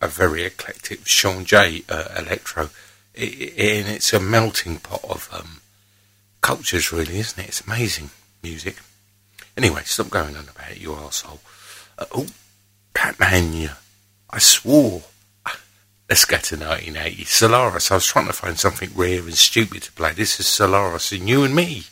a very eclectic Sean J uh, electro, and it's a melting pot of um, cultures, really, isn't it? It's amazing music. Anyway, stop going on about it, you arsehole. Uh, oh, Batman, I swore. Let's go to 1980. Solaris. I was trying to find something rare and stupid to play. This is Solaris and you and me.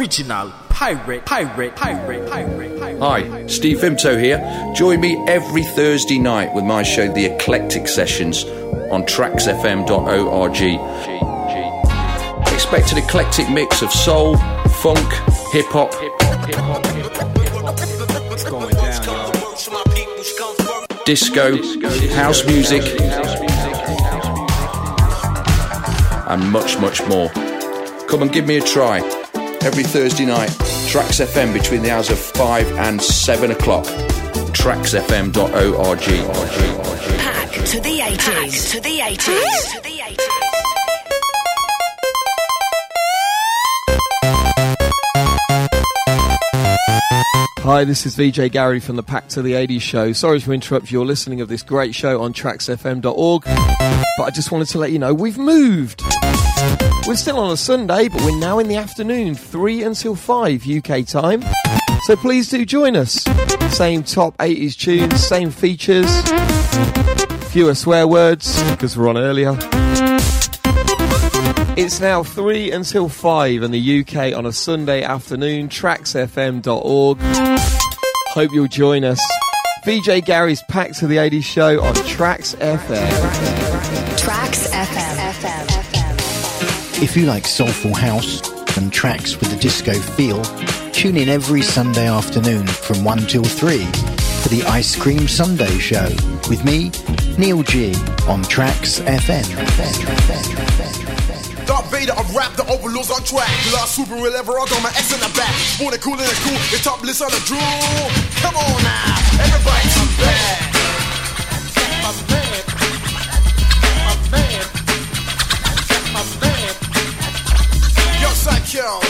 Original pirate, pirate, pirate, pirate, pirate. Hi, Steve Vimto here. Join me every Thursday night with my show, The Eclectic Sessions, on traxfm.org. Expect an eclectic mix of soul, funk, hip hop, disco, house music, and much, much more. Come and give me a try. Every Thursday night, Trax FM between the hours of 5 and 7 o'clock. traxfm.org. Back to the 80s. to the 80s. To the 80s. Hi, this is VJ Gary from the Pack to the 80s show. Sorry to interrupt your listening of this great show on traxfm.org, but I just wanted to let you know we've moved. We're still on a Sunday, but we're now in the afternoon, 3 until 5 UK time. So please do join us. Same top 80s tunes, same features, fewer swear words because we're on earlier. It's now 3 until 5 in the UK on a Sunday afternoon. Traxfm.org. Hope you'll join us. VJ Gary's Pack to the 80s show on Trax FM. Trax FM. If you like soulful house and tracks with a disco feel, tune in every Sunday afternoon from 1 till 3 for the Ice Cream Sunday Show with me, Neil G, on Trax FM. Darth Vader of rap, the overlords on track. Last super real ever, I got my X in the back. Born and cool and cool, the top list on the drool. Come on now, everybody come back. Psycho,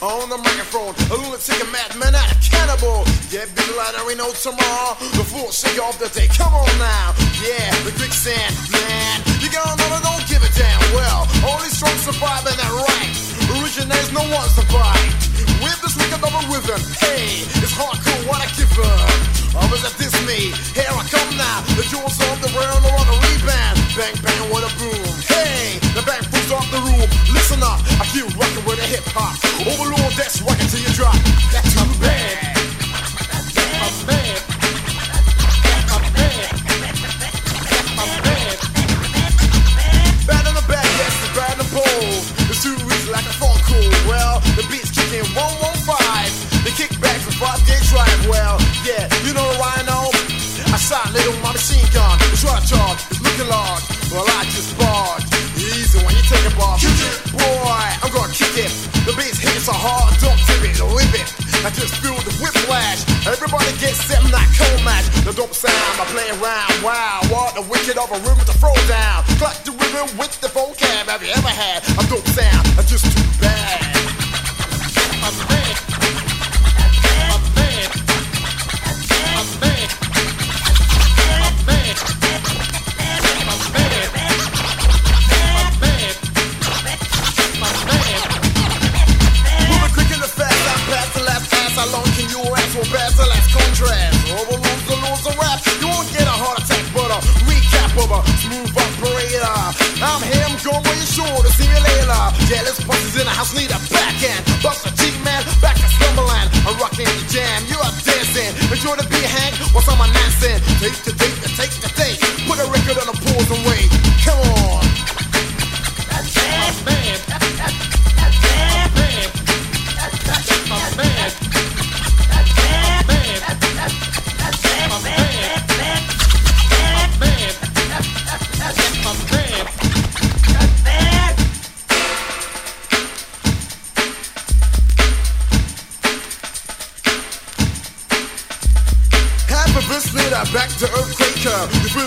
on the microphone, a lunatic, a madman, a cannibal. Yeah, big light, there ain't no tomorrow. The full shaker of the day, come on now. Yeah, the quicksand, man. You gotta know that don't give a damn. Well, only strong survive and that right. Originates, no one survive. With this wicked of rhythm, hey, it's hardcore, what I give up. Others that this me, here I come now. The jewels of the world are on the rebound. Bang, bang, what a boom. Hey, the bang fools off the room. Listen up, I keep rocking with the hip hop. Overlord, that's rocking till you drop. That's my band. That's my band. Bad in the bad, yes, bad in the bold. Like a fall cool. Well, the beats kicking 115. The kickbacks a five day drive. Well, yeah, you know the rhino. I shot little my machine gun. Shot charge looking large. Well, I just barge. Easy when you take a bar. Boy, I'm gonna kick it. The bass hits so hard, don't tip it, live it. I just feel the whiplash. Everybody gets set, not cold match. The dope sound, I play around. Wow, what a wicked of a rhythm to throw down. Clap the rhythm with the vocab. Have you ever had a dope sound? That's just too bad. My man. My man. My man. Overloads the lords of rap. You won't get a heart attack, but a recap of a smooth operator. I'm here, I'm going where you're sure to see me later. Jealous punches in the house, need a backhand. Bust a cheek, man, back to Slumberland. I'm rocking the jam, you are dancing. Enjoy the beat hang, what's on my dancing? Take the date, take the date. Put a record on the pause and wait.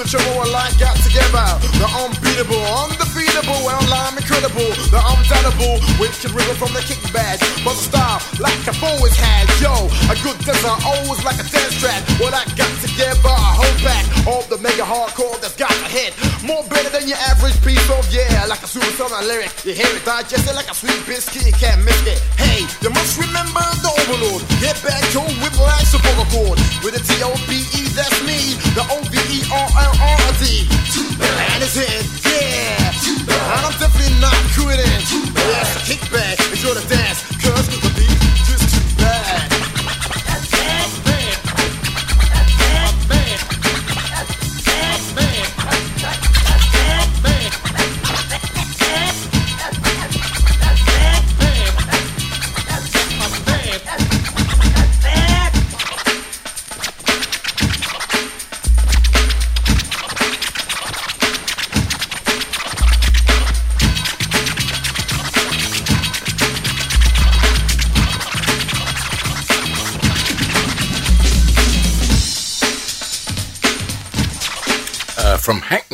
Life got together. The unbeatable, undefeatable, online incredible. The undoubtable, wicked river from the kickback. But the style, like I've always had. Yo, a good dancer, always like a dance track. What I got together, I hold back of the mega hardcore that's got a hit. More better than your average piece of yeah, like a supersonic lyric. You hear it, digest it like a sweet biscuit, you can't miss it. Hey, you must remember the overlord. Get back to whiplash support chord with a T-O-B-E, that's me. The O-V-E-R-L-R-D. And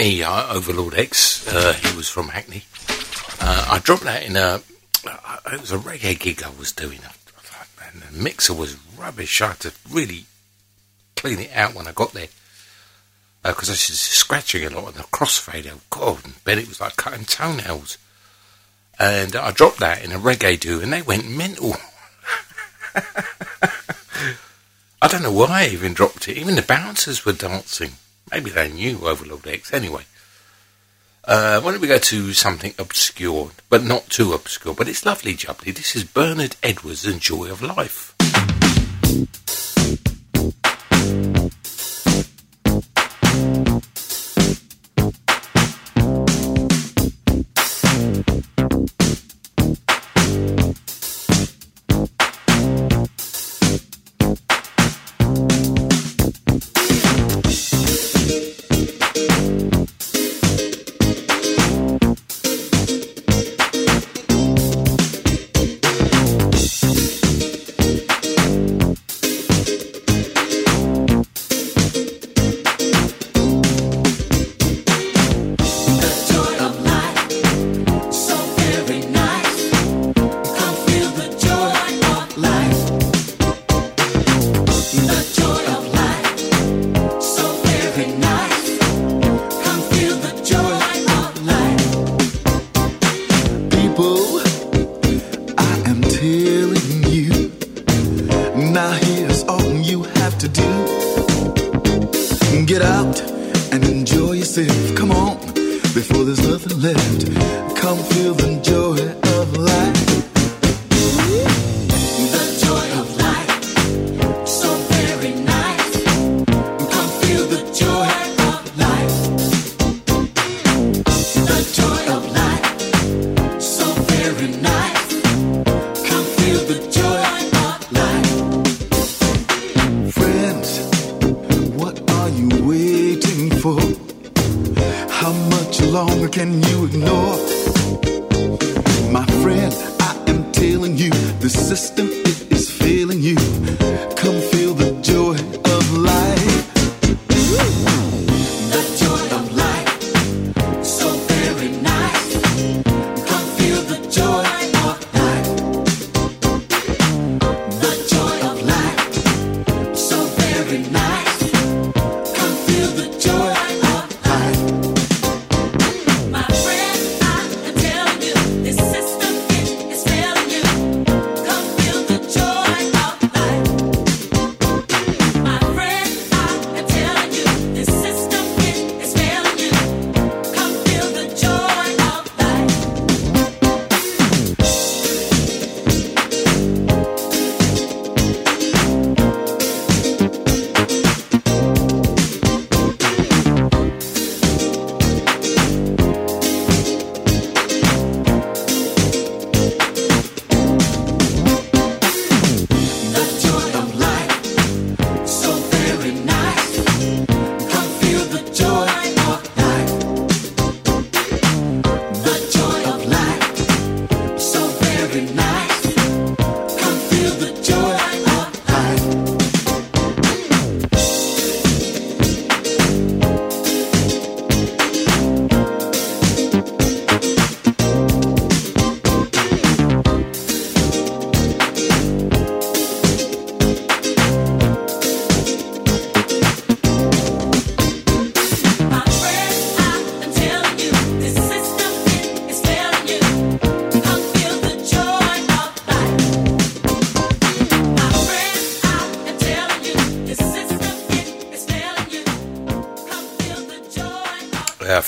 Uh, Overlord X. Uh, he was from Hackney. Uh, I dropped that in a. Uh, it was a reggae gig I was doing. I, and the mixer was rubbish. I had to really clean it out when I got there because I was scratching a lot of the crossfader. God, and bet it was like cutting toenails. And I dropped that in a reggae do, and they went mental. I don't know why I even dropped it. Even the bouncers were dancing. Maybe they knew Overlord X. Anyway, uh, why don't we go to something obscure, but not too obscure? But it's lovely, jubbly. This is Bernard Edwards and Joy of Life.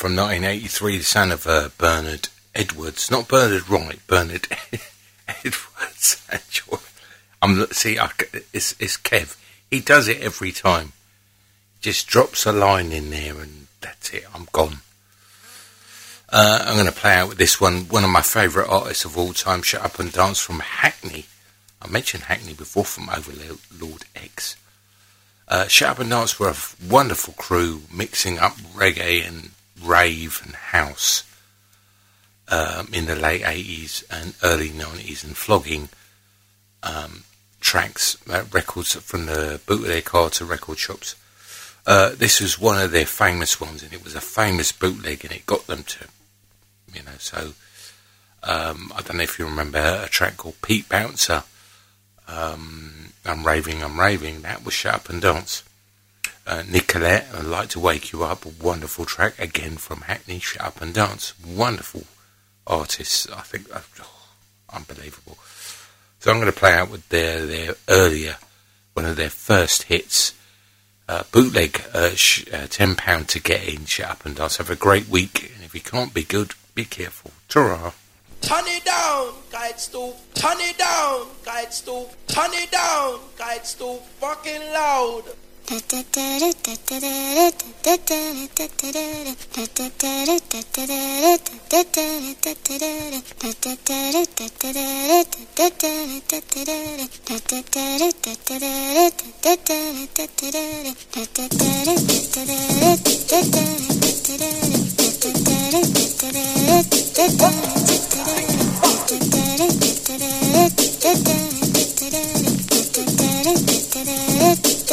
From 1983, the son of uh, Bernard Edwards, not Bernard Wright, Bernard Edwards. I'm see, I, it's it's Kev. He does it every time. Just drops a line in there, and that's it. I'm gone. Uh, I'm going to play out with this one. One of my favourite artists of all time, Shut Up and Dance from Hackney. I mentioned Hackney before from Overlord X. Uh, Shut Up and Dance were a wonderful crew, mixing up reggae and rave and house um, in the late 80s and early 90s and flogging um, tracks, uh, records from the bootleg car to record shops. Uh, this was one of their famous ones, and it was a famous bootleg, and it got them to, you know. So um, I don't know if you remember a track called Pete Bouncer. Um, I'm raving, I'm raving. That was Shut Up and Dance. Uh, Nicolette, I'd like to wake you up. A wonderful track again from Hackney. Shut Up and Dance. Wonderful artists. I think uh, oh, unbelievable. So I'm going to play out with their their earlier, one of their first hits. Uh, bootleg, uh, sh- uh, ten pound to get in. Shut up and dance. Have a great week, and if you can't be good, be careful. Ta-ra. Turn it down, guide stoop. Turn it down, guide stoop. Turn it down, guide stoop. Fucking loud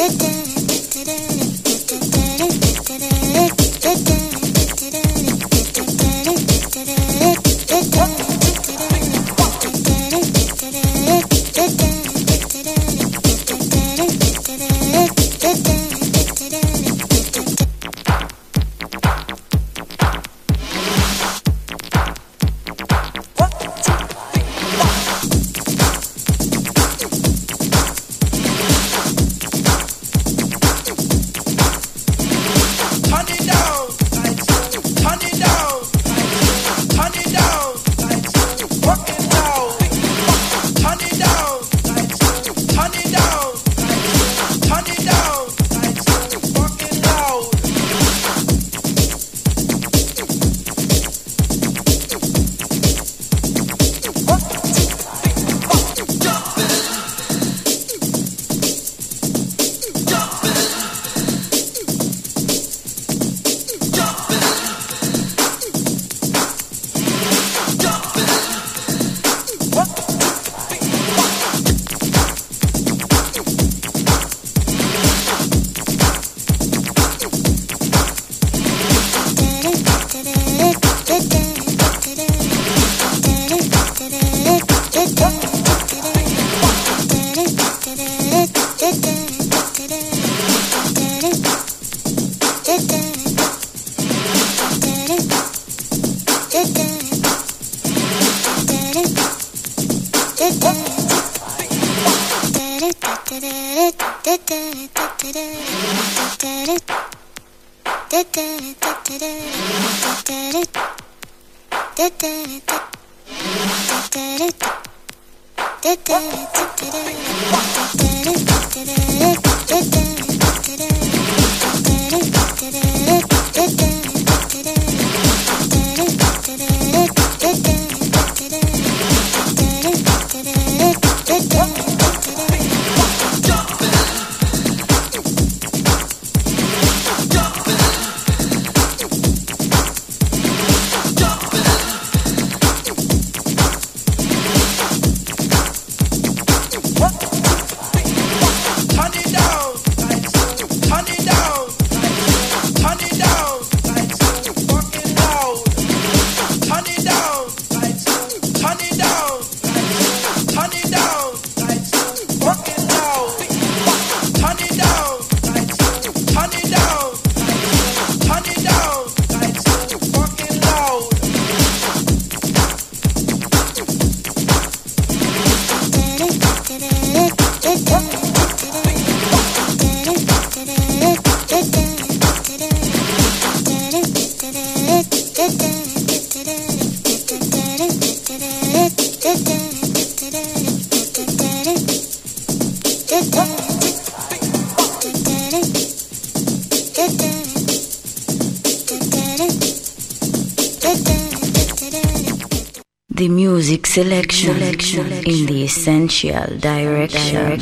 da da music selection in the essential direction.